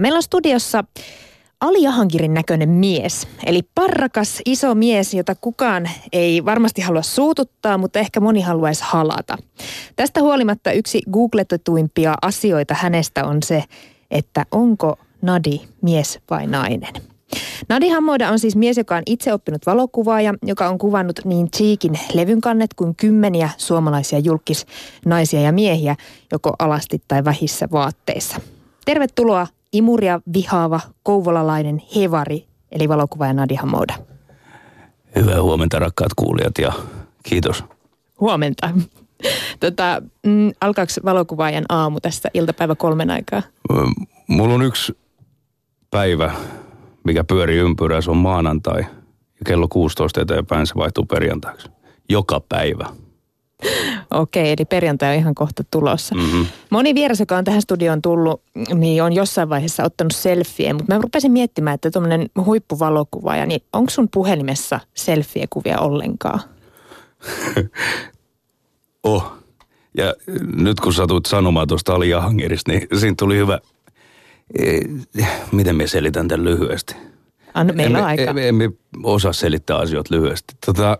Meillä on studiossa aliahankirin näköinen mies, eli parrakas iso mies, jota kukaan ei varmasti halua suututtaa, mutta ehkä moni haluaisi halata. Tästä huolimatta yksi googletetuimpia asioita hänestä on se, että onko Nadi mies vai nainen. Nadi Hammoda on siis mies, joka on itse oppinut valokuvaaja, joka on kuvannut niin Cheekin levyn kannet kuin kymmeniä suomalaisia julkisnaisia ja miehiä, joko alasti tai vähissä vaatteissa. Tervetuloa imuria vihaava kouvolalainen hevari, eli valokuvaaja Nadi Hammoda. Hyvää huomenta rakkaat kuulijat ja kiitos. Huomenta. Tota, mm, alkaako valokuvaajan aamu tässä iltapäivä kolmen aikaa? Mulla on yksi päivä, mikä pyörii ympyrää, se on maanantai. Ja kello 16 eteenpäin se vaihtuu perjantaiksi. Joka päivä. Okei, eli perjantai on ihan kohta tulossa. Mm-hmm. Moni vieras, joka on tähän studioon tullut, niin on jossain vaiheessa ottanut selfie, mutta mä rupesin miettimään, että tuommoinen huippuvalokuvaaja, niin onko sun puhelimessa selfie-kuvia ollenkaan? oh. Ja nyt kun satuit sanomaan tuosta Ali Jahangirista, niin siinä tuli hyvä, e, miten me selitän tämän lyhyesti? Anna, meillä on aika. Emme, emme osaa selittää asioita lyhyesti. Tota,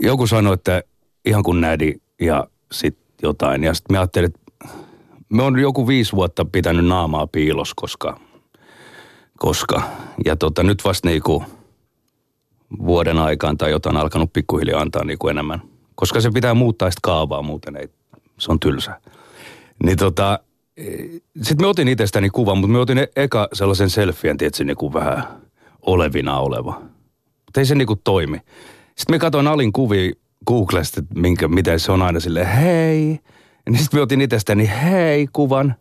joku sanoi, että ihan kuin nädi ja sitten jotain. Ja sitten me ajattelin, että me on joku viisi vuotta pitänyt naamaa piilos, koska, koska ja tota, nyt vasta niinku vuoden aikaan tai jotain alkanut pikkuhiljaa antaa niinku enemmän. Koska se pitää muuttaa sitä kaavaa, muuten ei, se on tylsä. Niin tota, sitten me otin itsestäni kuvan, mutta me otin e- eka sellaisen selfien, tietysti niinku vähän olevina oleva. Mutta ei se niinku toimi. Sitten me katsoin Alin kuvia Googlesta, minkä, miten se on aina sille hei. Ja niin sitten me otin itsestäni hei kuvan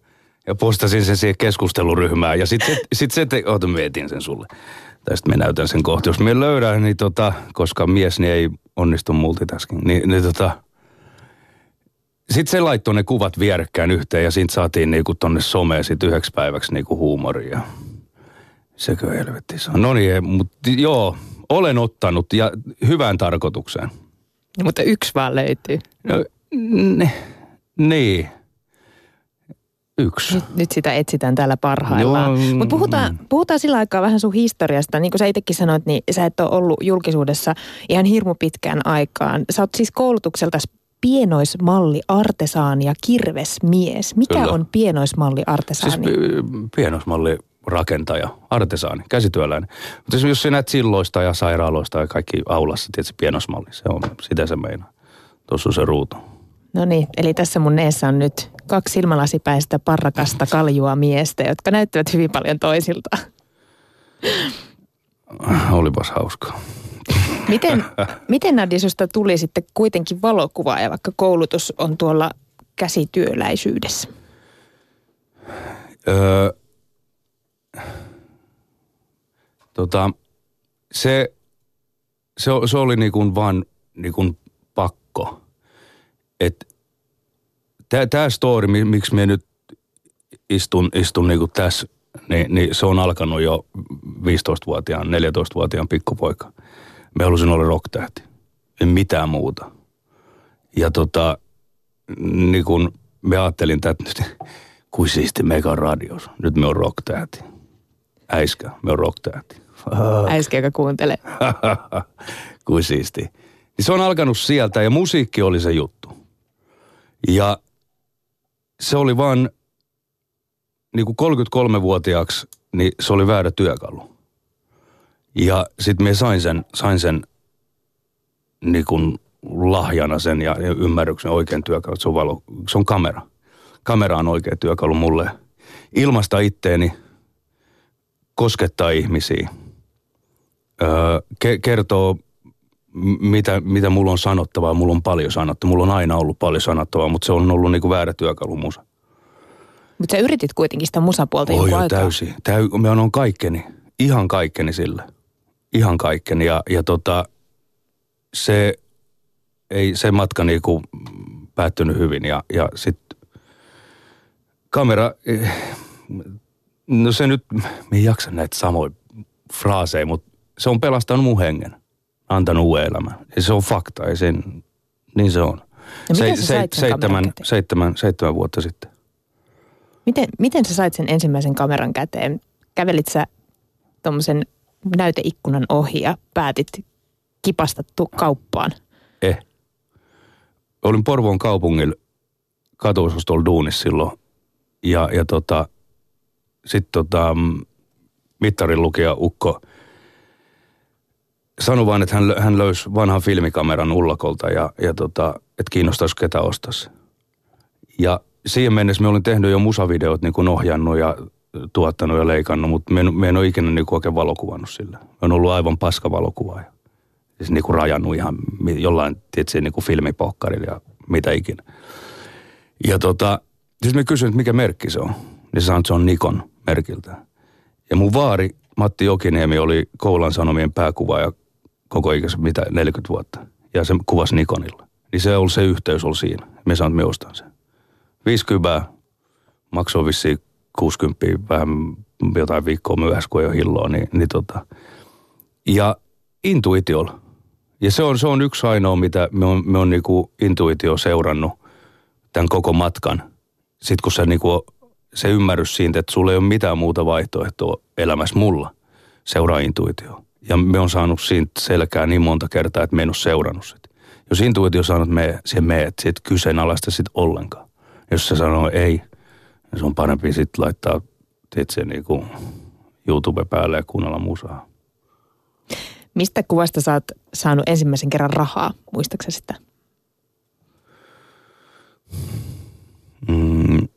ja postasin sen siihen keskusteluryhmään. Ja sitten sit, sit se, te, oota mietin sen sulle. Tai sitten me näytän sen kohta. Jos me löydän, niin tota, koska mies niin ei onnistu multitasking, niin, niin tota, sitten se laittoi ne kuvat vierekkäin yhteen ja siitä saatiin niinku tonne someen sit yhdeksi päiväksi niinku huumoria. Sekö helvetti on. No niin, mutta joo, olen ottanut ja hyvään tarkoitukseen. No, mutta yksi vaan löytyy. No, ne, niin. Yksi. Nyt, nyt sitä etsitään täällä parhaillaan. Mutta puhutaan, puhutaan sillä aikaa vähän sun historiasta. Niin kuin sä itsekin sanoit, niin sä et ole ollut julkisuudessa ihan hirmu pitkään aikaan. Sä oot siis koulutukselta pienoismalli artesaani ja kirvesmies. Mikä Kyllä. on pienoismalli artesaani? Siis pienoismalli rakentaja, artesaani, käsityöläinen. Mutta jos sä näet silloista ja sairaaloista ja kaikki aulassa, tietysti pienosmalli, se on, sitä se meinaa. Tuossa on se ruutu. No niin, eli tässä mun neessä on nyt kaksi silmälasipäistä parrakasta kaljua miestä, jotka näyttävät hyvin paljon toisilta. Olipas hauskaa. Miten, miten Nadisusta tuli sitten kuitenkin valokuvaaja, vaikka koulutus on tuolla käsityöläisyydessä? Öö, Tota, se, se, se oli niin kuin vaan niin kuin pakko. Tämä story, miksi me nyt istun, istun niin kuin tässä, niin, niin se on alkanut jo 15-vuotiaan, 14-vuotiaan pikkupoika. Me halusin olla rocktähti. En mitään muuta. Ja tota, niin kun me ajattelin, nyt, kuin siisti mega radios. Nyt me on rocktähti. Äiskä, me on rocktähti. Äiskä, joka kuuntelee. Kuin siisti. Niin se on alkanut sieltä ja musiikki oli se juttu. Ja se oli vaan niin kuin 33-vuotiaaksi, niin se oli väärä työkalu. Ja sitten me sain sen, sain sen niin kuin lahjana sen ja, ja ymmärryksen oikein työkalu. Se on, valo, se on kamera. Kamera on oikea työkalu mulle. Ilmasta itteeni, koskettaa ihmisiä – ke- kertoo, mitä, mitä mulla on sanottavaa. Mulla on paljon sanottavaa. Mulla on aina ollut paljon sanottavaa, mutta se on ollut niinku väärä työkalu musa. Mutta sä yritit kuitenkin sitä musapuolta Oi jo, täysin. Täy, mä on kaikkeni. Ihan kaikkeni sillä. Ihan kaikkeni. Ja, ja tota, se, ei se matka niinku päättynyt hyvin. Ja, ja sitten kamera, eh, no se nyt, me ei jaksa näitä samoja fraaseja, mutta se on pelastanut mun hengen, antanut uuden elämän. Ja se on fakta, ei sen, niin se on. Ja se, se, seitsemän, seitsemän, seitsemän vuotta sitten. Miten, miten sä sait sen ensimmäisen kameran käteen? Kävelit sä tuommoisen näyteikkunan ohi ja päätit kipasta tu- kauppaan? Eh. Olin Porvoon kaupungilla katuosastolla duunissa silloin. Ja, ja tota, sitten tota, mm, mittarin lukija Ukko sanoi vaan, että hän, hän löysi vanhan filmikameran ullakolta ja, ja tota, että kiinnostaisi ketä ostaisi. Ja siihen mennessä me olin tehnyt jo musavideot niin kuin ohjannut ja tuottanut ja leikannut, mutta me en, me en ole ikinä niin oikein valokuvannut sillä. Me on ollut aivan paska valokuvaaja. Siis niin kuin rajannut ihan jollain, tietysti niin kuin filmipohkarilla ja mitä ikinä. Ja tota, siis me kysyin, että mikä merkki se on. Niin sanoin, että se on Nikon merkiltä. Ja mun vaari Matti Jokiniemi oli Koulan Sanomien pääkuvaaja koko ikänsä mitä 40 vuotta. Ja se kuvasi Nikonilla. Niin se oli se yhteys oli siinä. Me sanoin, että me ostan sen. 50 maksoi vissiin 60 vähän jotain viikkoa myöhässä, kun ei ole hilloa, niin, niin tota. Ja intuitiolla. Ja se on, se on yksi ainoa, mitä me on, me on niinku intuitio seurannut tämän koko matkan. Sitten kun se, niinku, se ymmärrys siitä, että sulla ei ole mitään muuta vaihtoehtoa elämässä mulla, seuraa intuitio. Ja me on saanut siitä selkää niin monta kertaa, että me en ole seurannut sitä. Jos intuitio sanoo, että me, siihen meet, sit kyseenalaista sit ollenkaan. Jos se sanoo ei, niin se on parempi sitten laittaa se niinku YouTube päälle ja kuunnella musaa. Mistä kuvasta sä oot saanut ensimmäisen kerran rahaa? Muistaaksä sitä? Mm.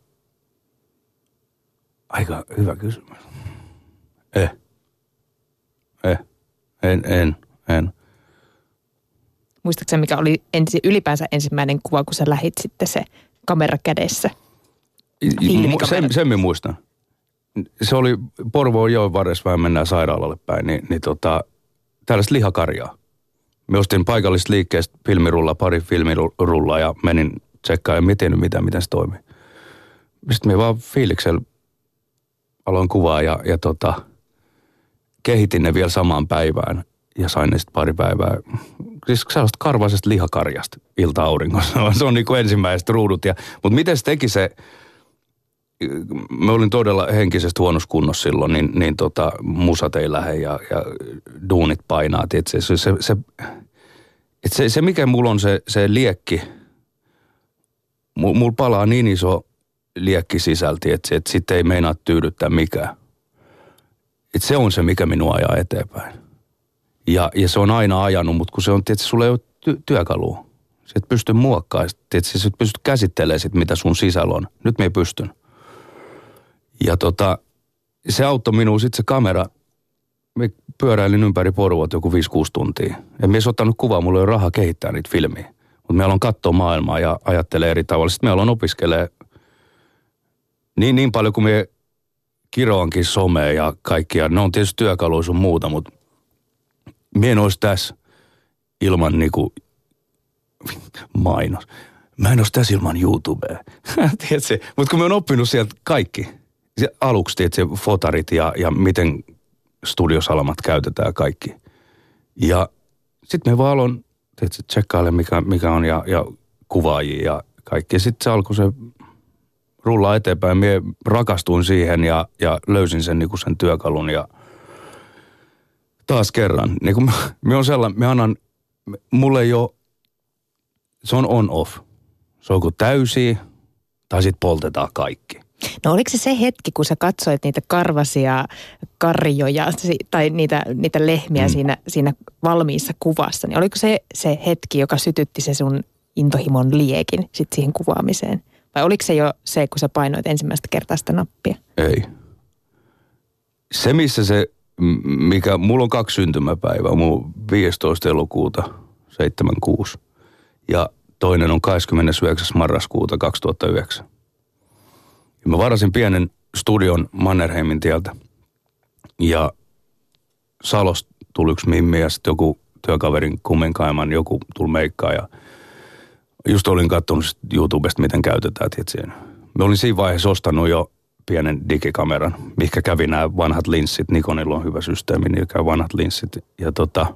Aika hyvä kysymys. Eh. En, en, en. Muistatko mikä oli ensi, ylipäänsä ensimmäinen kuva, kun sä lähit sitten se kamera kädessä? Sen, sen muistan. Se oli Porvoon joen varressa vähän mennään sairaalalle päin, niin, niin tota, tällaista lihakarjaa. Me ostin paikallista liikkeestä filmirulla, pari filmirullaa ja menin tsekkaan ja miten mitä, miten se toimii. Sitten me vaan fiiliksellä aloin kuvaa ja, ja tota, kehitin ne vielä samaan päivään ja sain ne sitten pari päivää. Siis sellaista karvaisesta lihakarjasta ilta-auringossa. Se on niin kuin ensimmäiset ruudut. Ja, mutta miten se teki se, mä olin todella henkisesti huonossa kunnossa silloin, niin, niin tota, musat ei lähde ja, ja duunit painaa. Se, se, se, se, se, se, mikä mulla on se, se liekki, mulla palaa niin iso liekki sisälti, että, että sitten ei meinaa tyydyttää mikään. Et se on se, mikä minua ajaa eteenpäin. Ja, ja se on aina ajanut, mutta kun se on, tietysti sulla ei ole ty- työkalua. Sä et pysty muokkaamaan, tietysti sä et pysty käsittelemään sit, mitä sun sisällä on. Nyt me ei pystyn. Ja tota, se auttoi minua sitten se kamera. Me pyöräilin ympäri Porvoot joku 5-6 tuntia. Ja me ottanut kuvaa, mulla ei ole rahaa kehittää niitä filmiä. Mutta me aloin katsoa maailmaa ja ajattelee eri tavalla. Sitten me aloin opiskelee niin, niin paljon kuin me kiroankin somea ja kaikkia. Ne on tietysti työkaluja sun muuta, mutta me en olisi tässä ilman niinku mainos. Mä en olisi tässä ilman YouTubea. Mutta kun me on oppinut sieltä kaikki. Se aluksi tiedätkö, fotarit ja, ja miten studiosalamat käytetään kaikki. Ja sitten me vaan aloin tsekkaile mikä, mikä on ja, ja kuvaajia ja kaikki. Ja sitten se alkoi se rullaa eteenpäin. Mie rakastuin siihen ja, ja löysin sen, niin sen työkalun ja taas kerran. Niin kuin me on sellainen, me annan, mulle ole, se on on-off. Se on kuin täysi tai sitten poltetaan kaikki. No oliko se se hetki, kun sä katsoit niitä karvasia karjoja tai niitä, niitä lehmiä mm. siinä, siinä valmiissa kuvassa, niin oliko se se hetki, joka sytytti se sun intohimon liekin sit siihen kuvaamiseen? Vai oliko se jo se, kun sä painoit ensimmäistä kertaa sitä nappia? Ei. Se, missä se, mikä, mulla on kaksi syntymäpäivää. Mulla on 15. elokuuta 76 ja toinen on 29. marraskuuta 2009. Ja mä varasin pienen studion Mannerheimin tieltä ja Salosta tuli yksi mimmi ja sitten joku työkaverin kummenkaiman, joku tuli meikkaa ja – just olin katsonut YouTubesta, miten käytetään, tietysti. Me olin siinä vaiheessa ostanut jo pienen digikameran, mikä kävi nämä vanhat linssit. Nikonilla on hyvä systeemi, niin käy vanhat linssit. Ja tota,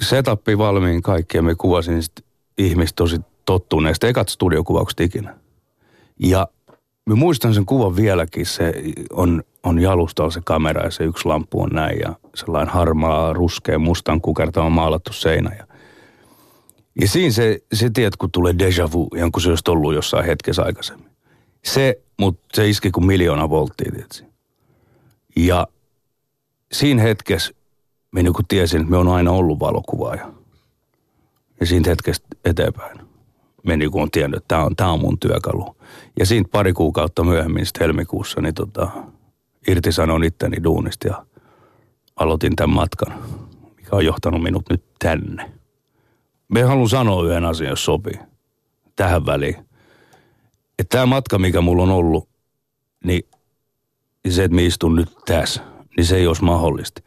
setappi valmiin kaikki ja me kuvasin sitten ihmistä tosi tottuneesta. Ekat studiokuvaukset ikinä. Ja mä muistan sen kuvan vieläkin, se on, on jalustalla se kamera ja se yksi lampu on näin ja sellainen harmaa, ruskea, mustan kukertava maalattu seinä. Ja, ja siinä se, se tiedät, kun tulee déjà vu, jonkun se olisi ollut jossain hetkessä aikaisemmin. Se, mutta se iski kuin miljoona volttia, tietysti. Ja siinä hetkessä mä niin tiesin, että me on aina ollut valokuvaaja. Ja siitä hetkestä eteenpäin me niin on tiennyt, että tämä on, tämä on mun työkalu. Ja siitä pari kuukautta myöhemmin, sitten helmikuussa, niin tota, irtisanoin itteni duunista ja aloitin tämän matkan, mikä on johtanut minut nyt tänne. Me haluan sanoa yhden asian, jos sopii, tähän väliin. Että tämä matka, mikä mulla on ollut, niin se, että mä istun nyt tässä, niin se ei olisi mahdollista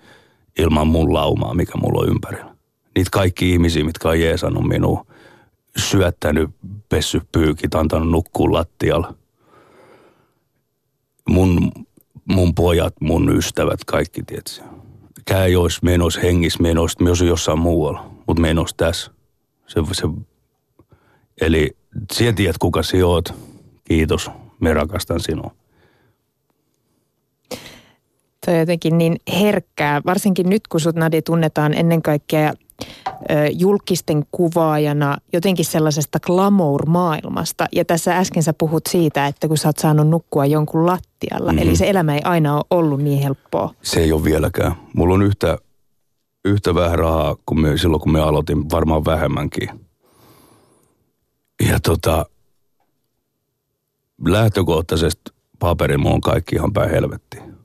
ilman mun laumaa, mikä mulla on ympärillä. Niitä kaikki ihmisiä, mitkä on jeesannut minua, syöttänyt, pessy pyykit, antanut nukkua lattialla. Mun, mun pojat, mun ystävät, kaikki tietysti. Käy jos menos hengis menos, myös jossain muualla, mutta menos tässä. Se, se, eli sinä tiedät, kuka sinä oot. Kiitos, me rakastan sinua. Tuo on jotenkin niin herkkää, varsinkin nyt kun sut Nadi tunnetaan ennen kaikkea julkisten kuvaajana jotenkin sellaisesta glamour-maailmasta. Ja tässä äsken sä puhut siitä, että kun sä oot saanut nukkua jonkun lattialla, mm-hmm. eli se elämä ei aina ole ollut niin helppoa. Se ei ole vieläkään. Mulla on yhtä, yhtä vähän rahaa kuin me, silloin, kun me aloitin, varmaan vähemmänkin. Ja tota, lähtökohtaisesti paperin mulla on kaikki ihan päin helvettiin.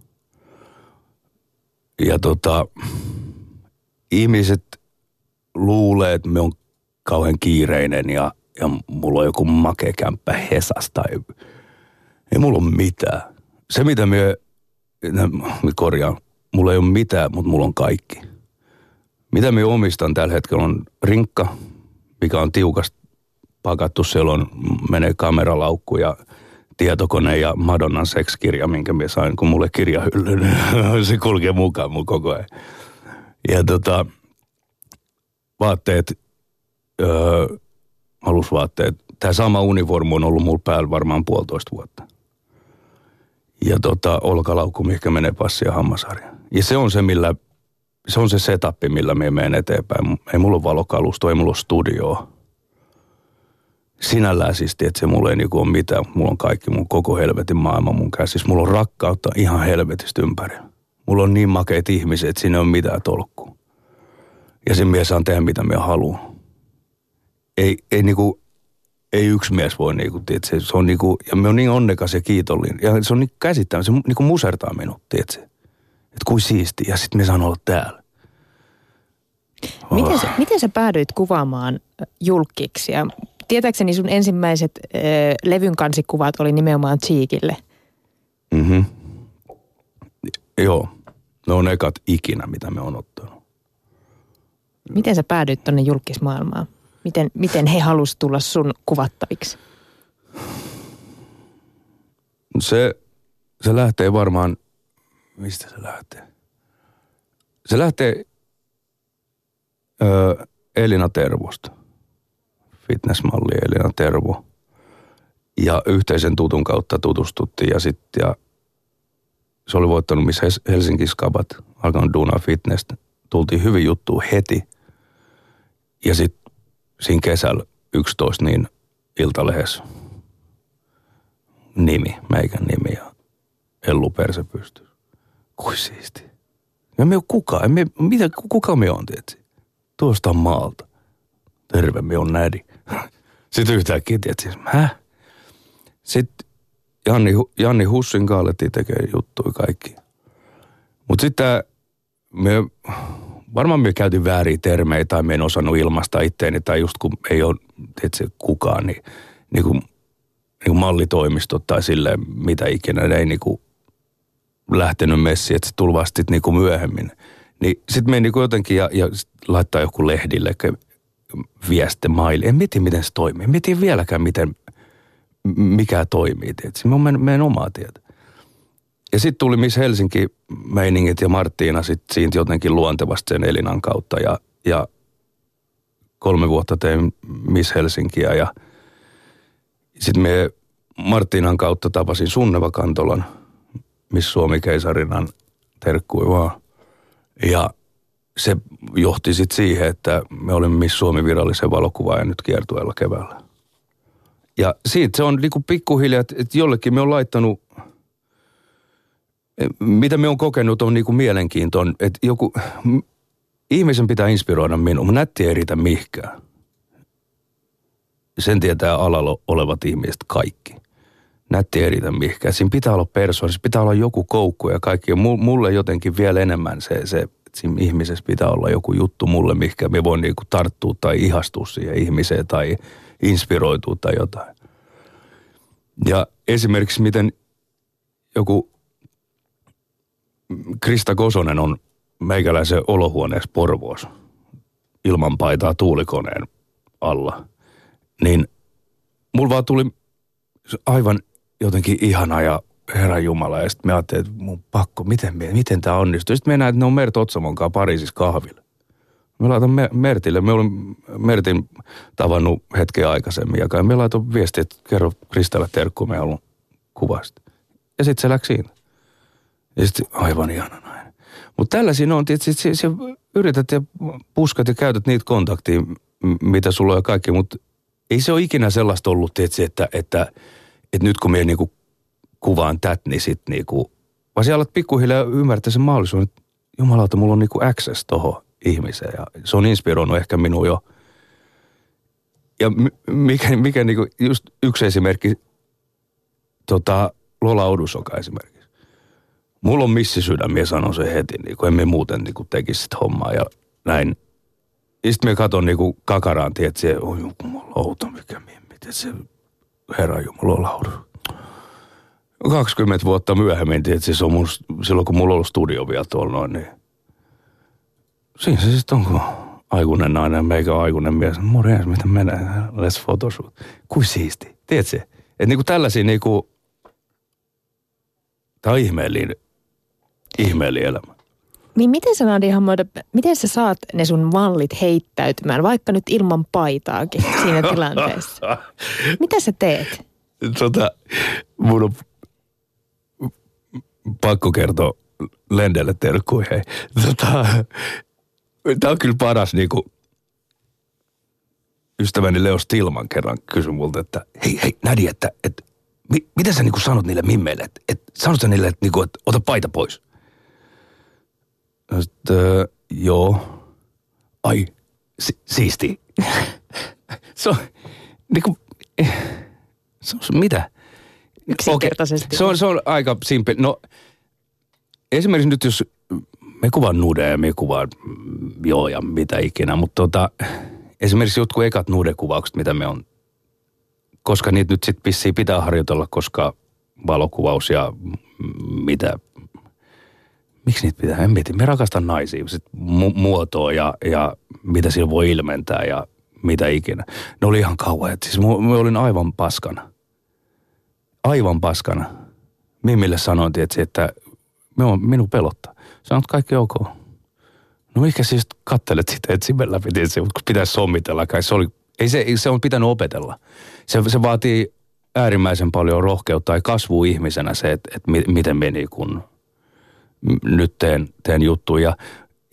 Ja tota, ihmiset luulee, että me on kauhean kiireinen ja, ja mulla on joku makekämppä Hesasta. Ei, ei mulla ole mitään. Se mitä me korjaan, mulla ei ole mitään, mutta mulla on kaikki. Mitä me omistan tällä hetkellä on rinkka, mikä on tiukasti pakattu. Siellä on, menee kameralaukku ja tietokone ja Madonnan sekskirja, minkä mä sain, kun mulle kirjahylly, niin se kulkee mukaan mun koko ajan. Ja tota, vaatteet, öö, alusvaatteet. Tämä sama univormu on ollut mulla päällä varmaan puolitoista vuotta. Ja tota, olkalaukku, mikä menee passi ja hammasarja. Ja se on se, millä, se on se setup, millä me menen eteenpäin. Ei mulla ole valokalusto, ei mulla ole studioa. Sinällään siis, että se mulla ei niinku ole mitään. Mulla on kaikki mun koko helvetin maailma mun käsissä. Mulla on rakkautta ihan helvetistä ympärillä. Mulla on niin makeita ihmisiä, että siinä on mitään tolkkua. Ja sen mies saa tehdä mitä me haluaa. Ei, ei niinku, ei yksi mies voi niinku, tiedätkö, se on niinku, ja me on niin onnekas ja kiitollinen. Ja se on niin käsittämä, se niinku musertaa minut, tiedätkö. Että kuin siisti, ja sitten me saan olla täällä. Oh. Miten, sä, miten sä päädyit kuvaamaan julkiksi? Ja tietääkseni sun ensimmäiset äh, levyn kansikuvat oli nimenomaan Cheekille. Mhm. Joo. Ne on ekat ikinä, mitä me on ottanut. Miten sä päädyit tuonne julkismaailmaan? Miten, miten he halusivat tulla sun kuvattaviksi? Se, se lähtee varmaan, mistä se lähtee? Se lähtee ö, Elina Tervosta. Fitnessmalli Elina Tervo. Ja yhteisen tutun kautta tutustuttiin ja sitten ja se oli voittanut missä Helsinki Skabat, alkanut Duna Fitness. Tultiin hyvin juttu heti – ja sitten siinä kesällä 11 niin Iltalehes nimi, meikän nimi ja Ellu Perse pystyy. Kui siisti. Me ole kukaan, emme, mitä, kuka me on, tietysti? Tuosta maalta. Terve, me on nädi. Sitten yhtäkkiä, tietysti, hä? Sitten Janni, Janni Hussin Kaaletti tekee juttuja kaikki. Mutta sitten me varmaan me käytin vääriä termejä tai me en osannut ilmaista itteeni tai just kun ei ole tietysti kukaan, niin, niin kuin, niin kuin mallitoimistot tai sille mitä ikinä, ne ei niin kuin lähtenyt messi, että se tuli vasta niin kuin myöhemmin. Niin sitten me niin kuin jotenkin ja, ja laittaa joku lehdille vieste maili. En mieti, miten se toimii. En mieti vieläkään, miten, mikä toimii. Tietysti. Mä menen, menen omaa tietä. Ja sitten tuli Miss Helsinki meiningit ja Marttiina sitten siitä jotenkin luontevasti sen Elinan kautta ja, ja kolme vuotta tein Miss Helsinkiä ja sitten me Martinan kautta tapasin Sunneva Kantolan, missä Suomi keisarinan terkkui vaan. Ja se johti sitten siihen, että me olimme Miss Suomi virallisen valokuvaajan nyt kiertueella keväällä. Ja siitä se on niinku pikkuhiljaa, että jollekin me on laittanut, mitä me on kokenut on niinku mielenkiintoinen, että joku, ihmisen pitää inspiroida minua, mutta nätti ei riitä mihkään. Sen tietää alalla olevat ihmiset kaikki. Nätti ei riitä mihkään. Siinä pitää olla persoona, siinä pitää olla joku koukku ja kaikki. Ja mulle jotenkin vielä enemmän se, se siinä ihmisessä pitää olla joku juttu mulle, mikä me voin niinku tarttua tai ihastua siihen ihmiseen tai inspiroitua tai jotain. Ja esimerkiksi miten joku Krista Kosonen on meikäläisen olohuoneessa Porvoos ilman paitaa tuulikoneen alla, niin mulla vaan tuli aivan jotenkin ihana ja Herra Jumala. Ja sitten me ajattelin, että mun pakko, miten, miten tämä onnistuu. Sitten me näin, että ne on Mert Otsamon kanssa Pariisissa kahvilla. Me laitan Mertille, me olin Mertin tavannut hetken aikaisemmin ja me laitoin viestiä, että kerro Kristalle terkku, me haluan kuvasta. Ja sitten se läksi siinä. Ja sitten aivan ihana nainen. Mutta tällaisia on, että se, se, yrität ja puskat ja käytät niitä kontaktia, mitä sulla on ja kaikki, mutta ei se ole ikinä sellaista ollut, tietysti, että, että, että nyt kun me niinku kuvaan tät, niin sitten niinku, vaan siellä alat pikkuhiljaa ymmärtää sen mahdollisuuden, että jumalauta, mulla on niinku access tohon ihmiseen ja se on inspiroinut ehkä minua jo. Ja mikä, mikä niinku, just yksi esimerkki, tota, Lola Odusoka esimerkiksi. Mulla on missisydämiä, sanon se heti, niin kuin emme muuten niin kuin tekisi sitä hommaa ja näin. Ja sitten me katon niin kuin kakaraan, tiedät se, oi jumalauta, mikä miten se herra jumalauta. 20 vuotta myöhemmin, tietysti se on mun, silloin kun mulla on ollut studio vielä tuolla noin, niin siinä se sitten on, kun aikuinen nainen, meikä aikuinen mies. Morjens, mitä menee? Let's photoshoot. Kuin siisti. Tiedätkö? Että niinku tällaisia niinku, tää on ihmeellinen, ihmeellinen elämä. Niin miten sä Nadi Hammoida, miten sä saat ne sun mallit heittäytymään, vaikka nyt ilman paitaakin siinä tilanteessa? Mitä sä teet? Tota, mun on pakko kertoa Lendelle terkkui, hei. Tota, tämä on kyllä paras niinku, ystäväni Leo Stilman kerran kysyi multa, että hei, hei, Nädi, että, että mi, mitä sä niinku sanot niille mimmeille, että, että sanot sä niille, että, niinku, että ota paita pois? Sitten, joo. Ai, si, siisti. se on, niinku, se on, mitä? Yksinkertaisesti. Okay. Se, on, se on aika simple. No, esimerkiksi nyt jos me kuvaan nudeja ja me kuvaan joo ja mitä ikinä, mutta tota, esimerkiksi jotkut ekat nudekuvaukset, mitä me on, koska niitä nyt sitten vissiin pitää harjoitella, koska valokuvaus ja mitä, miksi niitä pitää, en mieti, me rakastan naisia, sit mu- muotoa ja, ja mitä sillä voi ilmentää ja mitä ikinä. Ne oli ihan kauheat, siis mä olin aivan paskana. Aivan paskana. Mimmille sanoin tietysti, että minun pelottaa. Sanoit että kaikki ok. No mikä siis kattelet sitä etsimen läpi, tietysti, kun pitäisi sommitella kai. Se, oli, ei se, se on pitänyt opetella. Se, se vaatii äärimmäisen paljon rohkeutta ja kasvua ihmisenä se, että, että miten meni, kun nyt teen, teen juttuja.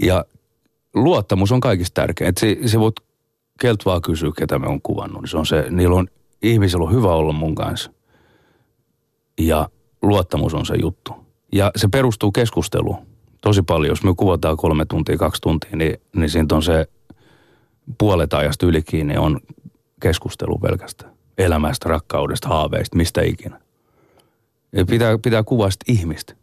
Ja, luottamus on kaikista tärkein. Että se, se voit keltä vaan kysyä, ketä me on kuvannut. Niin se on se, niillä on, ihmisillä on hyvä olla mun kanssa. Ja luottamus on se juttu. Ja se perustuu keskusteluun tosi paljon. Jos me kuvataan kolme tuntia, kaksi tuntia, niin, niin siitä on se puolet ajasta yli kiinni on keskustelu pelkästään. Elämästä, rakkaudesta, haaveista, mistä ikinä. Ja pitää, pitää kuvaa ihmistä.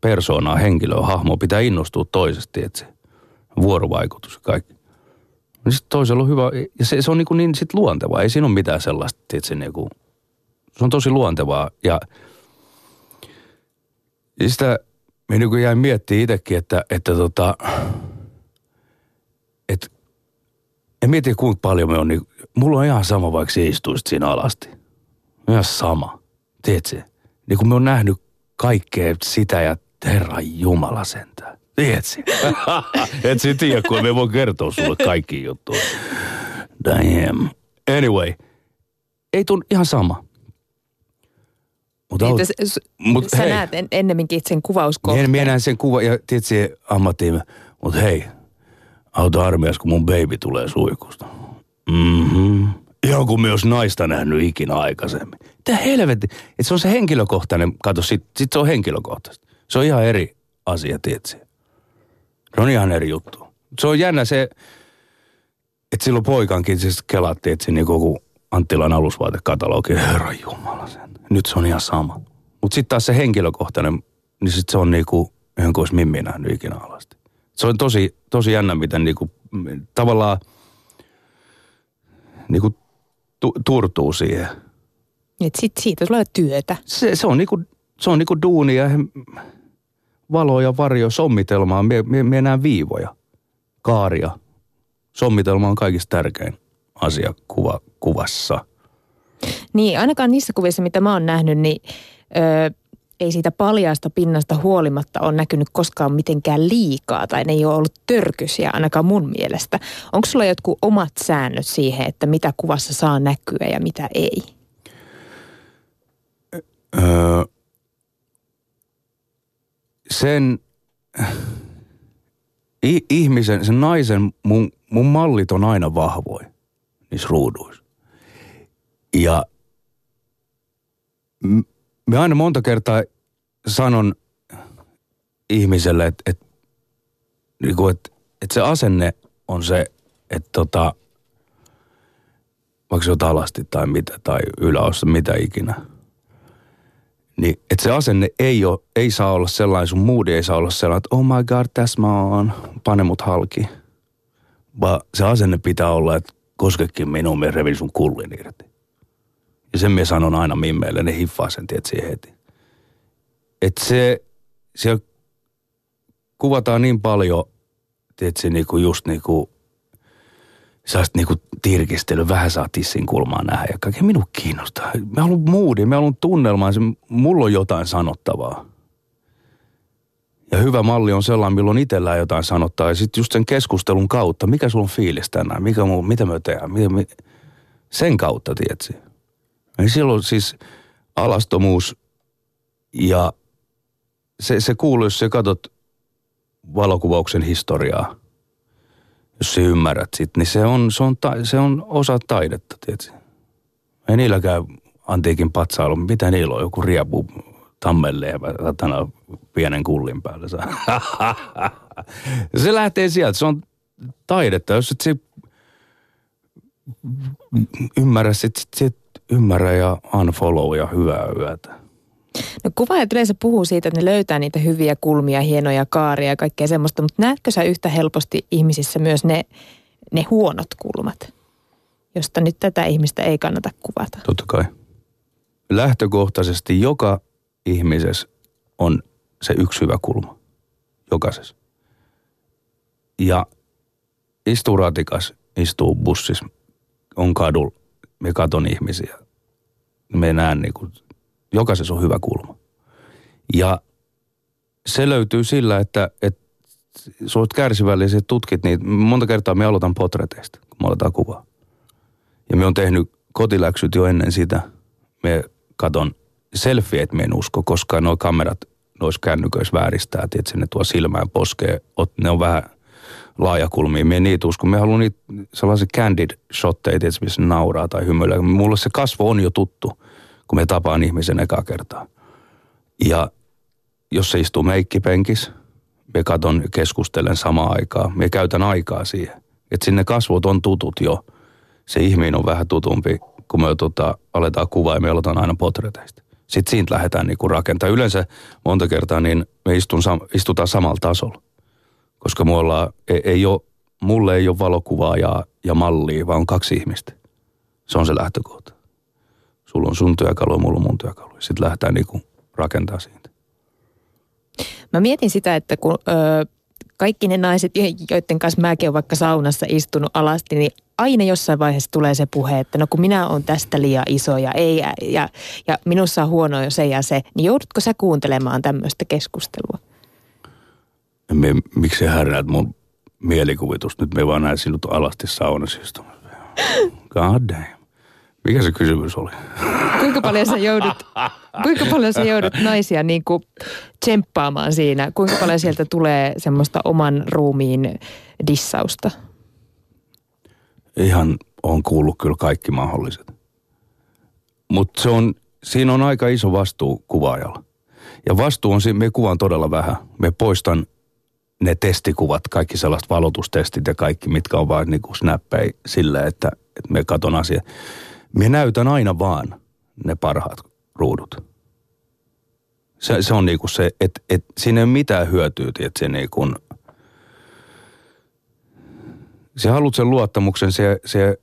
Persoonaa, henkilöä, hahmoa. Pitää innostua toisesta, että se vuorovaikutus ja kaikki. Niin sitten toisella on hyvä, ja se, se on niin, niin sit luontevaa. Ei siinä ole mitään sellaista, että se, niin kuin, se on tosi luontevaa. Ja sitä me niin jäin miettimään itsekin, että, että tota, että en mieti kuinka paljon me on, niin mulla on ihan sama vaikka se istuisit siinä alasti. Ihan sama. Tiedätkö? Niin kun me on nähnyt kaikkea sitä ja Herra Jumala sentään. Tiedätkö? Et sä tiedä, kun me voi kertoa sulle kaikki juttuja. Damn. Anyway, ei tun ihan sama. Mutta Niin, s- mut sä hei. näet en, ennemminkin sen kuvauskohteen. Mie, mie näen sen kuva ja tietysti ammattiin, mutta hei, auta armias, kun mun baby tulee suikusta. Mhm. Ihan kuin me olisi naista nähnyt ikinä aikaisemmin. Mitä helvetti? Et se on se henkilökohtainen, kato, sit, sit se on henkilökohtaista. Se on ihan eri asia, tietysti. Se on ihan eri juttu. Se on jännä se, että silloin poikankin siis kelattiin, että se niinku kun Anttilan alusvaatekatalogi, herra jumala sen. Nyt se on ihan sama. Mutta sitten taas se henkilökohtainen, niin sitten se on niinku, ihan kuin olisi Mimmi nähnyt ikinä alasti. Se on tosi, tosi jännä, miten niinku, tavallaan niinku tu, turtuu siihen. Et sit siitä tulee työtä. Se, se on niinku, se on niinku duunia, ja valo ja varjo, sommitelmaa. Mie, mie, mie näen viivoja, kaaria. Sommitelma on kaikista tärkein asia kuva, kuvassa. Niin, ainakaan niissä kuvissa, mitä mä oon nähnyt, niin ö, ei siitä paljaasta pinnasta huolimatta ole näkynyt koskaan mitenkään liikaa tai ne ei ole ollut törkysiä ainakaan mun mielestä. Onko sulla jotkut omat säännöt siihen, että mitä kuvassa saa näkyä ja mitä ei? Öö, sen ihmisen, sen naisen, mun, mun mallit on aina vahvoin niissä ruuduissa. Ja me aina monta kertaa sanon ihmiselle, että et, niinku, et, et se asenne on se, että tota, vaikka se on alasti tai mitä, tai yläossa, mitä ikinä – niin että se asenne ei, ole, ei saa olla sellainen, sun moodi ei saa olla sellainen, että oh my god, tässä mä oon, pane mut halki. Vaan se asenne pitää olla, että koskekin minuun, me revin sun kullin irti. Ja sen me sanon aina mimmeille, ne hiffaa sen siihen heti. Että se, siellä kuvataan niin paljon, tiedätkö, niinku just niinku, sellaista niinku tirkistely, vähän saa tissin kulmaa nähdä ja kaiken minun kiinnostaa. Mä haluan moodi, mä haluan tunnelmaa, mulla on jotain sanottavaa. Ja hyvä malli on sellainen, milloin itsellään jotain sanottaa. Ja sitten just sen keskustelun kautta, mikä sulla on fiilis tänään, mikä muu, mitä me tehdään, mitä me, sen kautta, tiedätkö? Ja silloin siis alastomuus ja se, se kuuluu, jos sä katsot valokuvauksen historiaa, jos sä ymmärrät sit, niin se on, se on, ta, se on osa taidetta, tiedätkö? Ei niilläkään antiikin patsailu, mitä niillä on, joku riepu tammelleevä satana pienen kullin päällä. se lähtee sieltä, se on taidetta. Jos et se ymmärrä, sit, sit, sit ymmärrä ja unfollow ja hyvää yötä. No kuvaajat yleensä puhuu siitä, että ne löytää niitä hyviä kulmia, hienoja kaaria ja kaikkea semmoista, mutta näetkö sä yhtä helposti ihmisissä myös ne, ne huonot kulmat, josta nyt tätä ihmistä ei kannata kuvata? Totta kai. Lähtökohtaisesti joka ihmisessä on se yksi hyvä kulma. Jokaisessa. Ja istuu ratikas, istuu bussissa, on kadulla, me katon ihmisiä. Me näen niin kuin, jokaisessa on hyvä kulma. Ja se löytyy sillä, että, että sä oot kärsivällisiä, tutkit niitä. Monta kertaa me aloitan potreteista, kun me aletaan kuvaa. Ja me on tehnyt kotiläksyt jo ennen sitä. Me katon selfie, että me en usko, koska nuo kamerat noissa kännyköissä vääristää, että ne tuo silmään poskee, ne on vähän laajakulmia. Me niitä usko. Me haluan niitä sellaisia candid shotteja, missä nauraa tai hymyilee. Mulle se kasvo on jo tuttu, kun me tapaan ihmisen ekaa kertaa. Ja jos se istuu meikkipenkis, me katon keskustelen samaan aikaan. Me käytän aikaa siihen. Että sinne kasvot on tutut jo. Se ihminen on vähän tutumpi, kun me tota, aletaan kuvaa ja me aloitetaan aina potreteista. Sitten siitä lähdetään niinku rakentamaan. Yleensä monta kertaa niin me istun, istutaan samalla tasolla. Koska mulla ei, ei ole, mulle ei ole valokuvaa ja, ja mallia, vaan on kaksi ihmistä. Se on se lähtökohta. Sulla on sun työkalu ja mulla on mun työkalu. Sitten lähdetään niinku rakentaa siitä. Mä mietin sitä, että kun ö, kaikki ne naiset, joiden kanssa mäkin olen vaikka saunassa istunut alasti, niin aina jossain vaiheessa tulee se puhe, että no kun minä olen tästä liian iso ja ei ja, ja minussa on huono se ja se, niin joudutko sä kuuntelemaan tämmöistä keskustelua? Me, miksi sä härräät mun mielikuvitusta? Nyt me vaan näin sinut alasti saunassa istumassa. God damn. Mikä se kysymys oli? Kuinka paljon sä joudut, kuinka paljon sä joudut naisia niin kuin tsemppaamaan siinä? Kuinka paljon sieltä tulee semmoista oman ruumiin dissausta? Ihan on kuullut kyllä kaikki mahdolliset. Mutta se on, siinä on aika iso vastuu kuvaajalla. Ja vastuu on, me kuvaan todella vähän. Me poistan ne testikuvat, kaikki sellaiset valotustestit ja kaikki, mitkä on vain niin kuin snappeja silleen, että, että me katon asiaa. Me näytän aina vaan ne parhaat ruudut. Se, se on niinku se, että et siinä ei ole mitään hyötyä, että se niinku, se haluat sen luottamuksen, se, se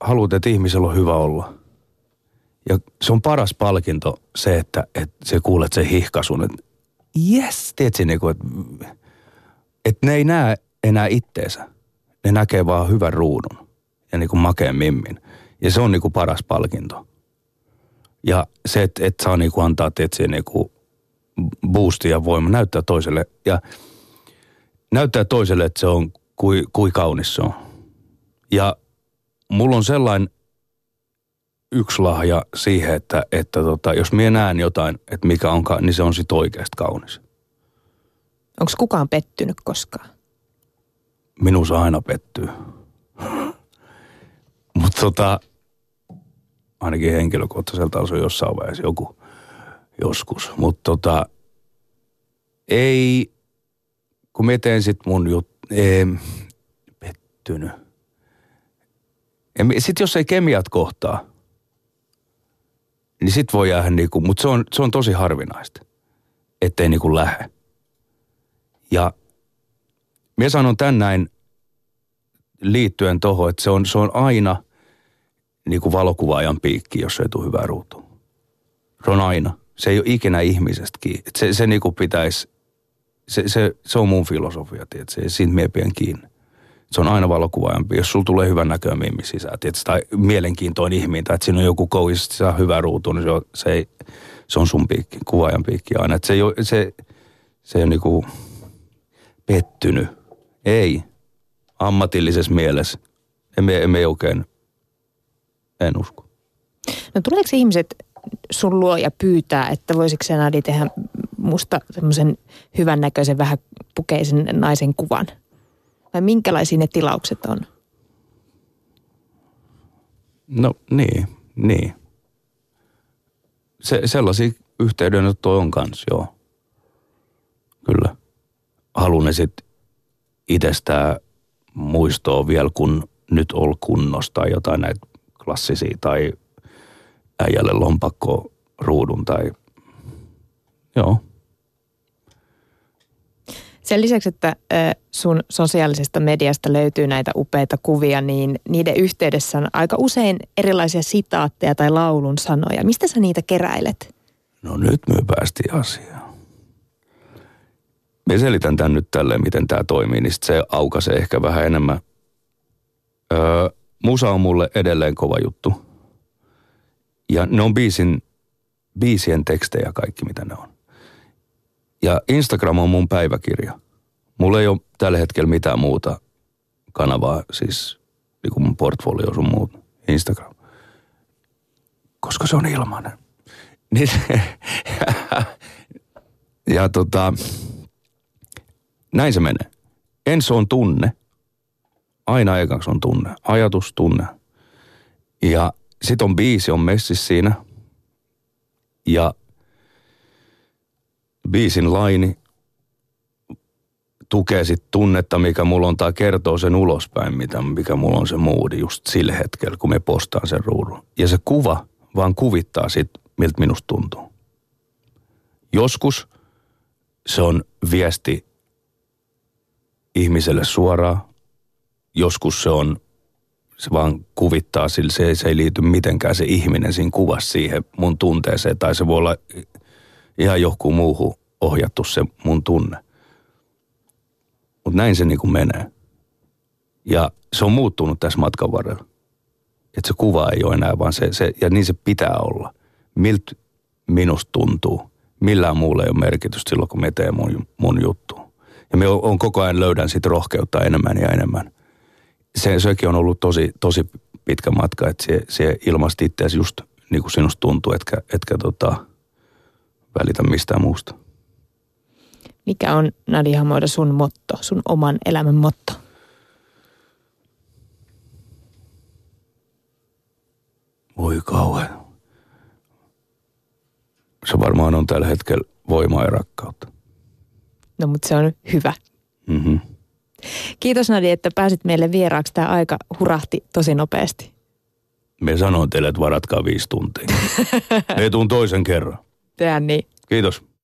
haluat, että ihmisellä on hyvä olla. Ja se on paras palkinto se, että, että se kuulet sen hihkasun, että yes, tiedätkö, niinku, että, että ne ei näe enää itteensä. Ne näkee vaan hyvän ruudun ja niin kuin makeen mimmin. Ja se on niin kuin paras palkinto. Ja se, että et saa niin kuin antaa tietysti niin kuin boostia ja voima näyttää toiselle. Ja näyttää toiselle, että se on kui, kui kaunis se on. Ja mulla on sellainen yksi lahja siihen, että, että tota, jos minä näen jotain, että mikä on, niin se on sitten oikeasti kaunis. Onko kukaan pettynyt koskaan? Minussa aina pettyy. Mutta tota, ainakin henkilökohtaiselta on jossain vaiheessa joku joskus. Mutta tota, ei, kun mä teen sit mun jut, ei, pettynyt. Sitten jos ei kemiat kohtaa, niin sit voi jäädä niinku, mutta se on, se on tosi harvinaista, ettei niinku lähde. Ja mä sanon tän näin liittyen tuohon, että se on, se on aina niin kuin valokuvaajan piikki, jos ei tule hyvää ruutua. Se on aina. Se ei ole ikinä ihmisestä kiinni. Se, se niin kuin pitäisi, se, se, se, on mun filosofia, tiedätkö? se siitä miepien kiinni. Se on aina valokuvaajampi. Jos sulla tulee hyvän näköä mimmi sisään, tiedätkö? tai mielenkiintoinen ihminen, tai että siinä on joku kouis, saa hyvää ruutua, niin se on, se, ei, se on sun piikki, kuvaajan piikki aina. Että se ei ole, se, se ei ole niin pettynyt. Ei ammatillisessa mielessä. Emme, emme oikein, en usko. No tuleeko ihmiset sun luo ja pyytää, että voisiko se Nadi tehdä musta semmoisen hyvännäköisen, vähän pukeisen naisen kuvan? Vai minkälaisia ne tilaukset on? No niin, niin. Se, sellaisia yhteydenottoja on kanssa, joo. Kyllä. Haluan ne sitten itsestään muistoa vielä, kun nyt ol kunnossa tai jotain näitä klassisia tai äijälle lompakko ruudun tai joo. Sen lisäksi, että sun sosiaalisesta mediasta löytyy näitä upeita kuvia, niin niiden yhteydessä on aika usein erilaisia sitaatteja tai laulun sanoja. Mistä sä niitä keräilet? No nyt me päästiin asiaan me selitän tämän nyt tälleen, miten tämä toimii, niin se aukaisee ehkä vähän enemmän. Öö, musa on mulle edelleen kova juttu. Ja ne on biisin, biisien tekstejä kaikki, mitä ne on. Ja Instagram on mun päiväkirja. Mulla ei ole tällä hetkellä mitään muuta kanavaa, siis niin kuin mun portfolio sun muut, Instagram. Koska se on ilmainen. Niin, ja tota, näin se menee. Ensi on tunne. Aina ekaksi on tunne. Ajatus, tunne. Ja sit on biisi, on messis siinä. Ja biisin laini tukee sit tunnetta, mikä mulla on, tai kertoo sen ulospäin, mitä, mikä mulla on se moodi just sillä hetkellä, kun me postaan sen ruudun. Ja se kuva vaan kuvittaa sit, miltä minusta tuntuu. Joskus se on viesti ihmiselle suoraan. Joskus se on, se vaan kuvittaa, sillä se, se ei liity mitenkään se ihminen siinä kuvassa siihen mun tunteeseen. Tai se voi olla ihan johonkin muuhun ohjattu se mun tunne. Mutta näin se niin kuin menee. Ja se on muuttunut tässä matkan varrella. Että se kuva ei ole enää, vaan se, se, ja niin se pitää olla. Miltä minusta tuntuu. Millään muulla ei ole merkitystä silloin, kun me teen mun, mun juttu. Ja me on, on koko ajan löydän sitten rohkeutta enemmän ja enemmän. Se, sekin on ollut tosi, tosi pitkä matka, että se, se ilmasti itseäsi just niin kuin sinusta tuntuu, etkä, etkä tota, välitä mistään muusta. Mikä on Nadia Hamoida sun motto, sun oman elämän motto? Voi kauhean. Se varmaan on tällä hetkellä voimaa ja rakkautta. No mutta se on hyvä. Mm-hmm. Kiitos Nadia, että pääsit meille vieraaksi. Tämä aika hurahti tosi nopeasti. Me sanoin teille, että varatkaa viisi tuntia. Me tuun toisen kerran. Tehän niin. Kiitos.